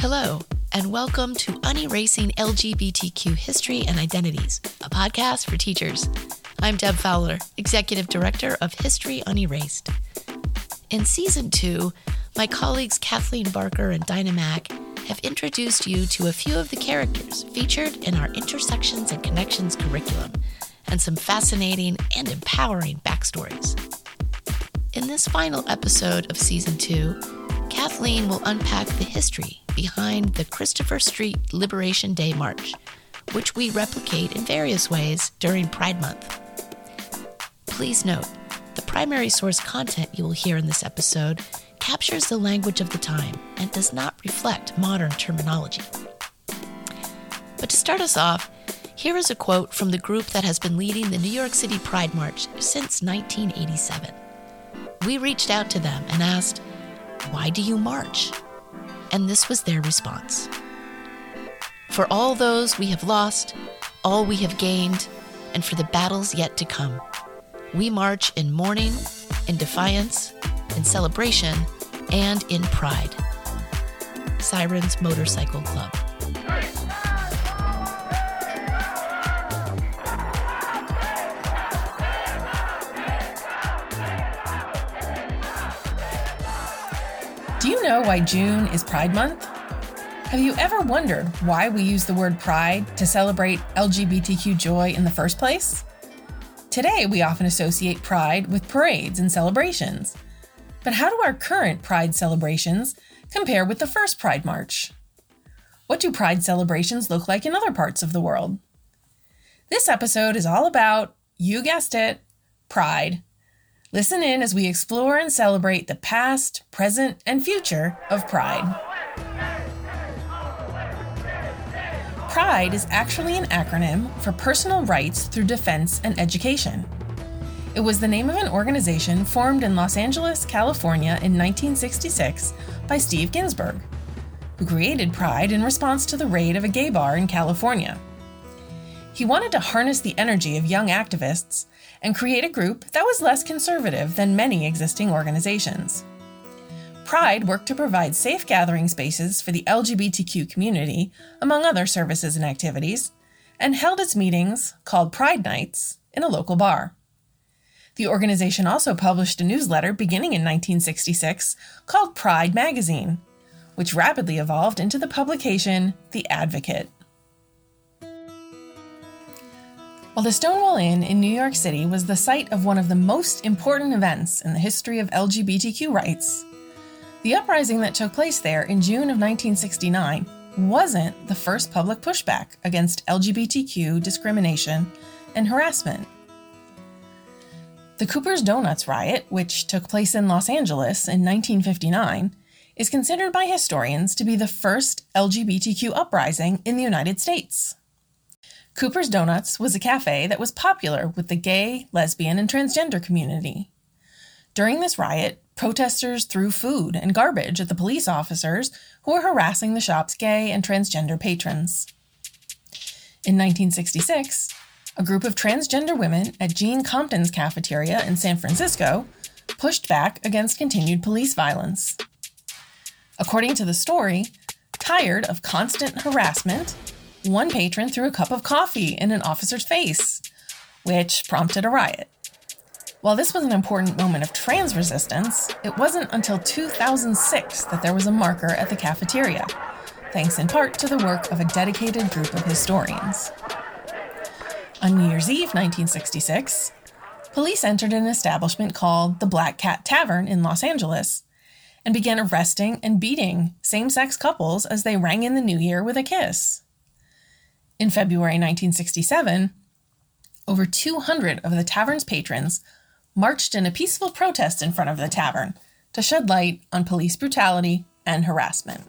Hello, and welcome to Unerasing LGBTQ History and Identities, a podcast for teachers. I'm Deb Fowler, Executive Director of History Unerased. In Season 2, my colleagues Kathleen Barker and Dinah Mack have introduced you to a few of the characters featured in our Intersections and Connections curriculum and some fascinating and empowering backstories. In this final episode of Season 2, Kathleen will unpack the history behind the Christopher Street Liberation Day March, which we replicate in various ways during Pride Month. Please note, the primary source content you will hear in this episode captures the language of the time and does not reflect modern terminology. But to start us off, here is a quote from the group that has been leading the New York City Pride March since 1987. We reached out to them and asked, why do you march? And this was their response For all those we have lost, all we have gained, and for the battles yet to come, we march in mourning, in defiance, in celebration, and in pride. Sirens Motorcycle Club. Do you know why June is Pride Month? Have you ever wondered why we use the word pride to celebrate LGBTQ joy in the first place? Today, we often associate pride with parades and celebrations. But how do our current pride celebrations compare with the first Pride March? What do pride celebrations look like in other parts of the world? This episode is all about, you guessed it, pride Listen in as we explore and celebrate the past, present, and future of Pride. PRIDE is actually an acronym for Personal Rights Through Defense and Education. It was the name of an organization formed in Los Angeles, California in 1966 by Steve Ginsburg, who created Pride in response to the raid of a gay bar in California. He wanted to harness the energy of young activists and create a group that was less conservative than many existing organizations. Pride worked to provide safe gathering spaces for the LGBTQ community, among other services and activities, and held its meetings, called Pride Nights, in a local bar. The organization also published a newsletter beginning in 1966 called Pride Magazine, which rapidly evolved into the publication The Advocate. While the Stonewall Inn in New York City was the site of one of the most important events in the history of LGBTQ rights, the uprising that took place there in June of 1969 wasn't the first public pushback against LGBTQ discrimination and harassment. The Cooper's Donuts riot, which took place in Los Angeles in 1959, is considered by historians to be the first LGBTQ uprising in the United States. Cooper's Donuts was a cafe that was popular with the gay, lesbian, and transgender community. During this riot, protesters threw food and garbage at the police officers who were harassing the shop's gay and transgender patrons. In 1966, a group of transgender women at Gene Compton's cafeteria in San Francisco pushed back against continued police violence. According to the story, tired of constant harassment, one patron threw a cup of coffee in an officer's face, which prompted a riot. While this was an important moment of trans resistance, it wasn't until 2006 that there was a marker at the cafeteria, thanks in part to the work of a dedicated group of historians. On New Year's Eve 1966, police entered an establishment called the Black Cat Tavern in Los Angeles and began arresting and beating same sex couples as they rang in the new year with a kiss. In February 1967, over 200 of the tavern's patrons marched in a peaceful protest in front of the tavern to shed light on police brutality and harassment.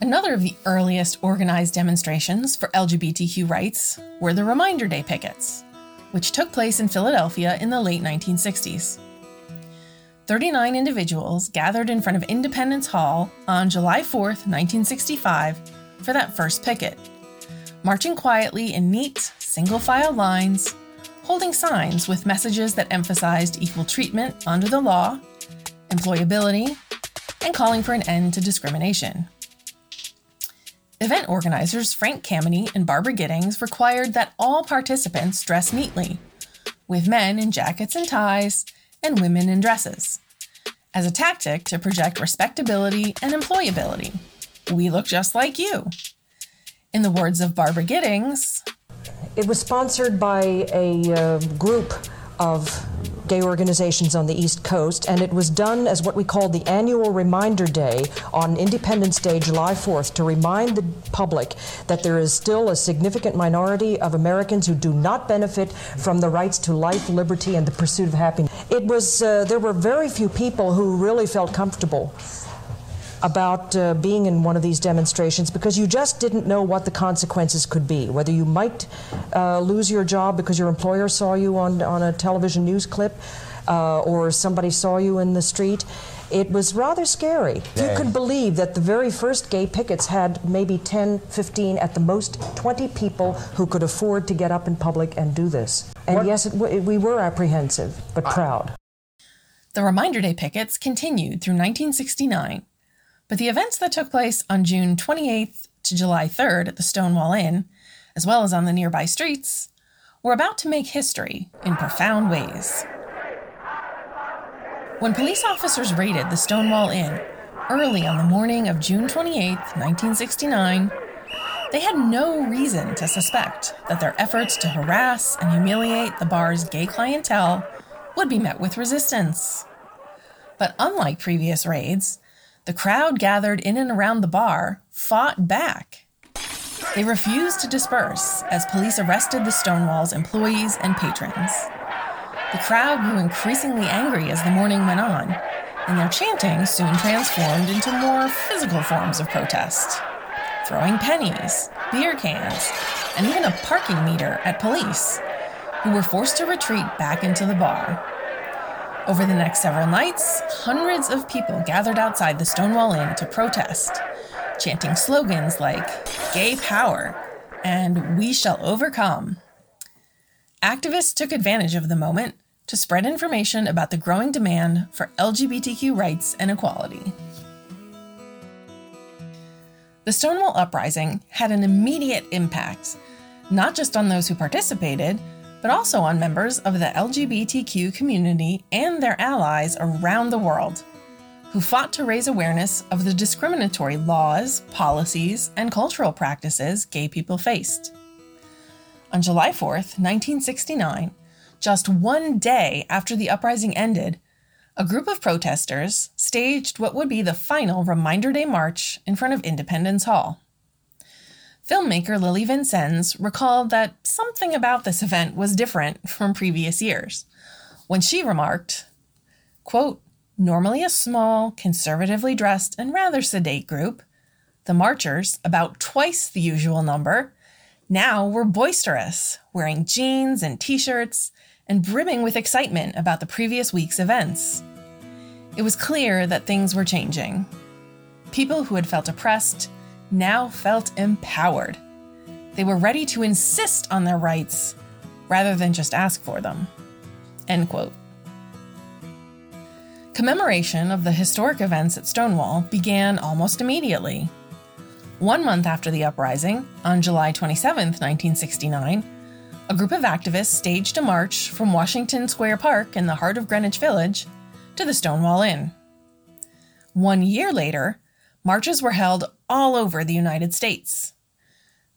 Another of the earliest organized demonstrations for LGBTQ rights were the Reminder Day pickets, which took place in Philadelphia in the late 1960s. 39 individuals gathered in front of Independence Hall on July 4, 1965, for that first picket marching quietly in neat, single file lines, holding signs with messages that emphasized equal treatment under the law, employability, and calling for an end to discrimination. Event organizers Frank Kameny and Barbara Gittings required that all participants dress neatly, with men in jackets and ties and women in dresses, as a tactic to project respectability and employability. We look just like you. In the words of Barbara Gittings, it was sponsored by a uh, group of gay organizations on the East Coast, and it was done as what we call the annual reminder day on Independence Day, July 4th, to remind the public that there is still a significant minority of Americans who do not benefit from the rights to life, liberty, and the pursuit of happiness. It was, uh, there were very few people who really felt comfortable about uh, being in one of these demonstrations because you just didn't know what the consequences could be. Whether you might uh, lose your job because your employer saw you on, on a television news clip uh, or somebody saw you in the street. It was rather scary. Yeah. You could believe that the very first gay pickets had maybe 10, 15, at the most 20 people who could afford to get up in public and do this. And what? yes, it, it, we were apprehensive, but proud. The Reminder Day pickets continued through 1969 but the events that took place on June 28th to July 3rd at the Stonewall Inn, as well as on the nearby streets, were about to make history in profound ways. When police officers raided the Stonewall Inn early on the morning of June 28, 1969, they had no reason to suspect that their efforts to harass and humiliate the bar's gay clientele would be met with resistance. But unlike previous raids, the crowd gathered in and around the bar fought back. They refused to disperse as police arrested the Stonewall's employees and patrons. The crowd grew increasingly angry as the morning went on, and their chanting soon transformed into more physical forms of protest throwing pennies, beer cans, and even a parking meter at police, who were forced to retreat back into the bar. Over the next several nights, hundreds of people gathered outside the Stonewall Inn to protest, chanting slogans like Gay Power and We Shall Overcome. Activists took advantage of the moment to spread information about the growing demand for LGBTQ rights and equality. The Stonewall Uprising had an immediate impact, not just on those who participated, but also on members of the LGBTQ community and their allies around the world, who fought to raise awareness of the discriminatory laws, policies, and cultural practices gay people faced. On July 4th, 1969, just one day after the uprising ended, a group of protesters staged what would be the final Reminder Day March in front of Independence Hall. Filmmaker Lilli Vincenz recalled that something about this event was different from previous years, when she remarked, quote, Normally a small, conservatively dressed, and rather sedate group, the marchers, about twice the usual number, now were boisterous, wearing jeans and t shirts, and brimming with excitement about the previous week's events. It was clear that things were changing. People who had felt oppressed now felt empowered. They were ready to insist on their rights rather than just ask for them. End quote. Commemoration of the historic events at Stonewall began almost immediately. One month after the uprising, on July 27, 1969, a group of activists staged a march from Washington Square Park in the heart of Greenwich Village to the Stonewall Inn. One year later, marches were held all over the United States.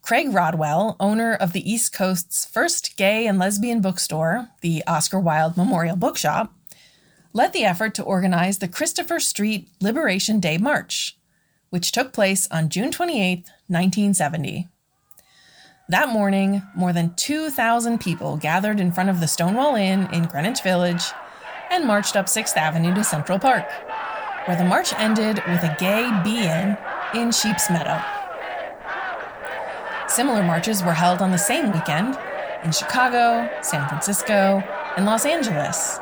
Craig Rodwell, owner of the East Coast's first gay and lesbian bookstore, the Oscar Wilde Memorial Bookshop, led the effort to organize the Christopher Street Liberation Day March, which took place on June 28, 1970. That morning, more than 2,000 people gathered in front of the Stonewall Inn in Greenwich Village and marched up 6th Avenue to Central Park where the march ended with a gay be in in Sheep's Meadow. Similar marches were held on the same weekend in Chicago, San Francisco, and Los Angeles,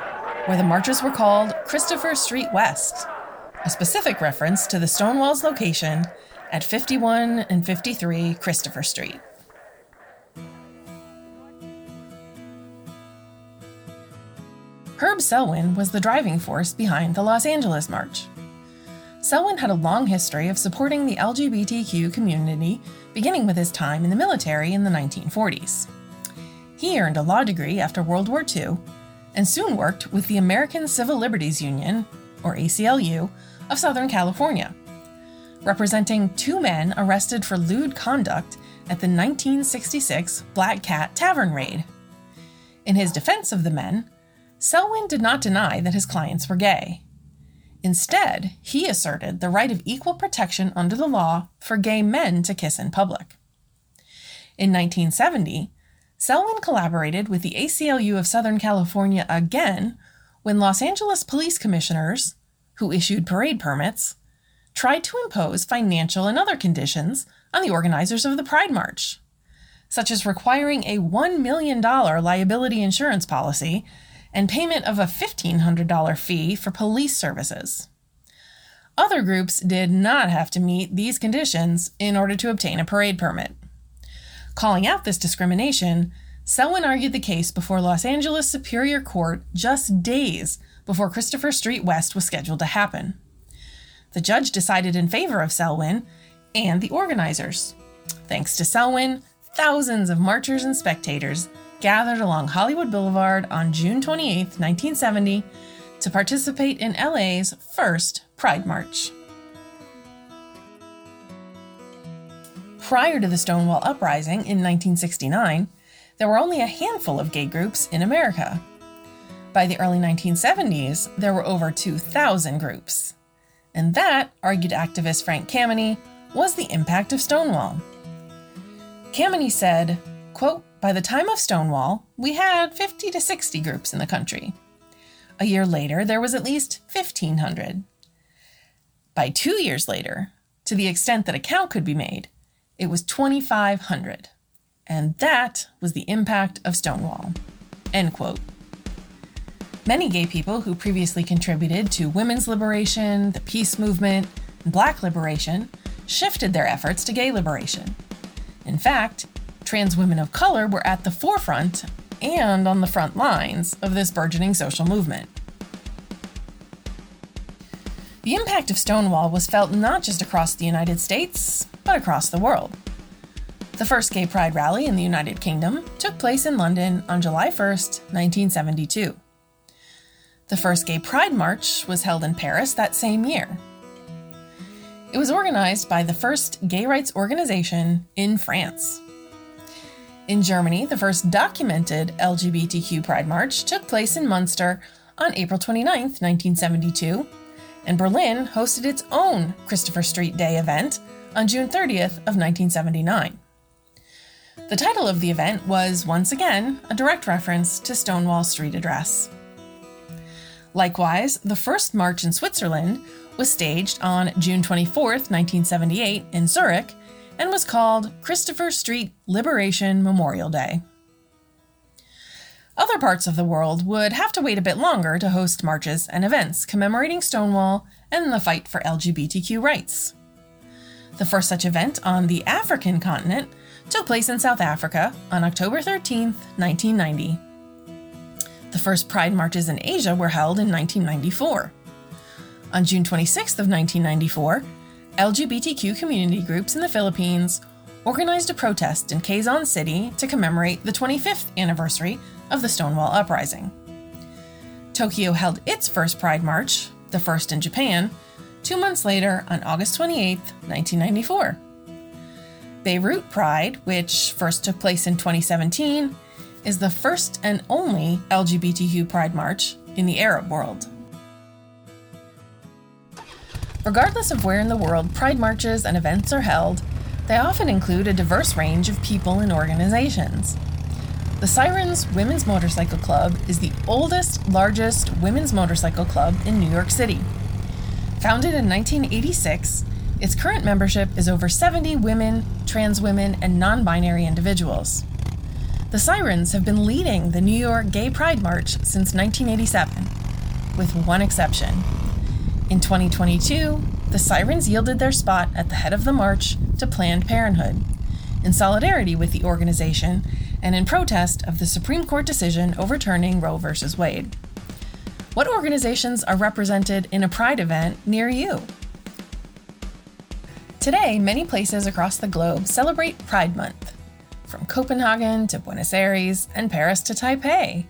where the marches were called Christopher Street West, a specific reference to the Stonewall's location at 51 and 53 Christopher Street. Herb Selwyn was the driving force behind the Los Angeles March. Selwyn had a long history of supporting the LGBTQ community, beginning with his time in the military in the 1940s. He earned a law degree after World War II and soon worked with the American Civil Liberties Union, or ACLU, of Southern California, representing two men arrested for lewd conduct at the 1966 Black Cat Tavern raid. In his defense of the men, Selwyn did not deny that his clients were gay. Instead, he asserted the right of equal protection under the law for gay men to kiss in public. In 1970, Selwyn collaborated with the ACLU of Southern California again when Los Angeles police commissioners, who issued parade permits, tried to impose financial and other conditions on the organizers of the Pride March, such as requiring a $1 million liability insurance policy and payment of a $1,500 fee for police services. Other groups did not have to meet these conditions in order to obtain a parade permit. Calling out this discrimination, Selwyn argued the case before Los Angeles Superior Court just days before Christopher Street West was scheduled to happen. The judge decided in favor of Selwyn and the organizers. Thanks to Selwyn, thousands of marchers and spectators gathered along Hollywood Boulevard on June 28, 1970, to participate in LA's first Pride March. Prior to the Stonewall Uprising in 1969, there were only a handful of gay groups in America. By the early 1970s, there were over 2,000 groups. And that, argued activist Frank Kameny, was the impact of Stonewall. Kameny said, quote, by the time of Stonewall, we had 50 to 60 groups in the country. A year later, there was at least 1,500. By two years later, to the extent that a count could be made, it was 2,500. And that was the impact of Stonewall. End quote. Many gay people who previously contributed to women's liberation, the peace movement, and black liberation shifted their efforts to gay liberation. In fact, trans women of color were at the forefront and on the front lines of this burgeoning social movement. The impact of Stonewall was felt not just across the United States, but across the world. The first gay pride rally in the United Kingdom took place in London on July 1, 1972. The first gay pride march was held in Paris that same year. It was organized by the first gay rights organization in France. In Germany, the first documented LGBTQ Pride March took place in Munster on April 29, 1972, and Berlin hosted its own Christopher Street Day event on June 30th of 1979. The title of the event was once again a direct reference to Stonewall Street Address. Likewise, the first march in Switzerland was staged on June 24, 1978, in Zurich, and was called Christopher Street Liberation Memorial Day. Other parts of the world would have to wait a bit longer to host marches and events commemorating Stonewall and the fight for LGBTQ rights. The first such event on the African continent took place in South Africa on October 13, 1990. The first Pride marches in Asia were held in 1994. On June 26 of 1994, LGBTQ community groups in the Philippines organized a protest in Quezon City to commemorate the 25th anniversary of the Stonewall Uprising. Tokyo held its first Pride March, the first in Japan, two months later on August 28, 1994. Beirut Pride, which first took place in 2017, is the first and only LGBTQ Pride March in the Arab world. Regardless of where in the world Pride marches and events are held, they often include a diverse range of people and organizations. The Sirens Women's Motorcycle Club is the oldest, largest women's motorcycle club in New York City. Founded in 1986, its current membership is over 70 women, trans women, and non binary individuals. The Sirens have been leading the New York Gay Pride March since 1987, with one exception in 2022, the Sirens yielded their spot at the head of the march to Planned Parenthood, in solidarity with the organization and in protest of the Supreme Court decision overturning Roe v. Wade. What organizations are represented in a Pride event near you? Today, many places across the globe celebrate Pride Month, from Copenhagen to Buenos Aires and Paris to Taipei.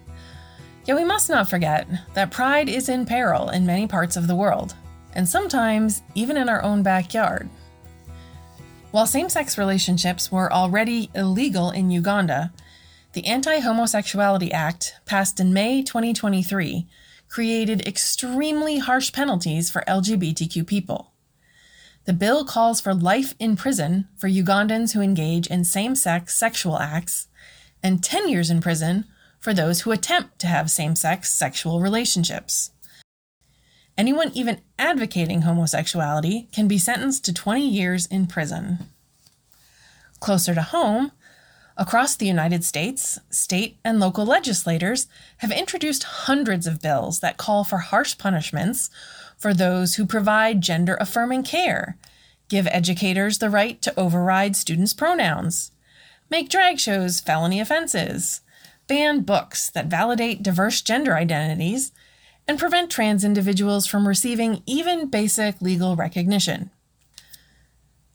Yet we must not forget that pride is in peril in many parts of the world, and sometimes even in our own backyard. While same sex relationships were already illegal in Uganda, the Anti Homosexuality Act, passed in May 2023, created extremely harsh penalties for LGBTQ people. The bill calls for life in prison for Ugandans who engage in same sex sexual acts and 10 years in prison for those who attempt to have same sex sexual relationships. Anyone even advocating homosexuality can be sentenced to 20 years in prison. Closer to home, across the United States, state and local legislators have introduced hundreds of bills that call for harsh punishments for those who provide gender affirming care, give educators the right to override students' pronouns, make drag shows felony offenses, ban books that validate diverse gender identities, and prevent trans individuals from receiving even basic legal recognition.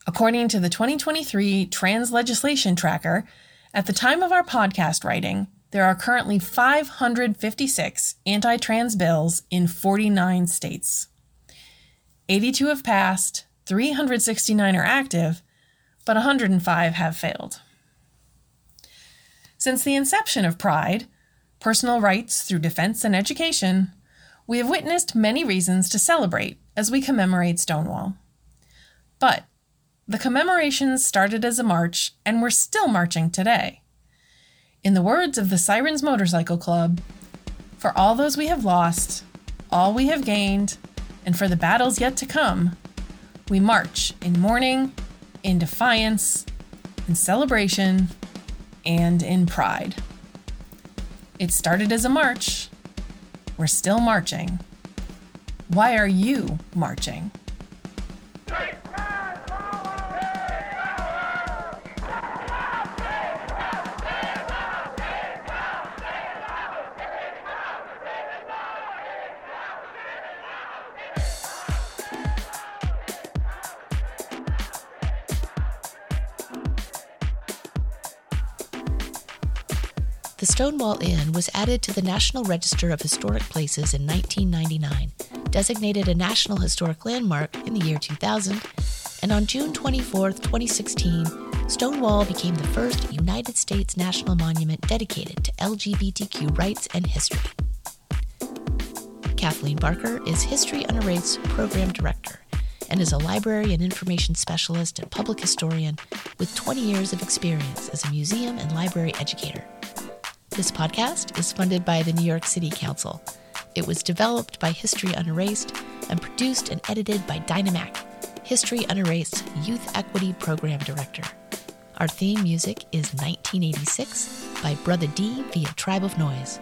According to the 2023 Trans Legislation Tracker, at the time of our podcast writing, there are currently 556 anti trans bills in 49 states. 82 have passed, 369 are active, but 105 have failed. Since the inception of Pride, personal rights through defense and education, we have witnessed many reasons to celebrate as we commemorate Stonewall. But the commemorations started as a march and we're still marching today. In the words of the Sirens Motorcycle Club, for all those we have lost, all we have gained, and for the battles yet to come, we march in mourning, in defiance, in celebration, and in pride. It started as a march. We're still marching. Why are you marching? The Stonewall Inn was added to the National Register of Historic Places in 1999, designated a National Historic Landmark in the year 2000, and on June 24, 2016, Stonewall became the first United States national monument dedicated to LGBTQ rights and history. Kathleen Barker is History Unerased Program Director and is a library and information specialist and public historian with 20 years of experience as a museum and library educator. This podcast is funded by the New York City Council. It was developed by History Unerased and produced and edited by Dinah Mack, History Unerased Youth Equity Program Director. Our theme music is 1986 by Brother D via Tribe of Noise.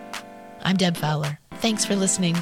I'm Deb Fowler. Thanks for listening.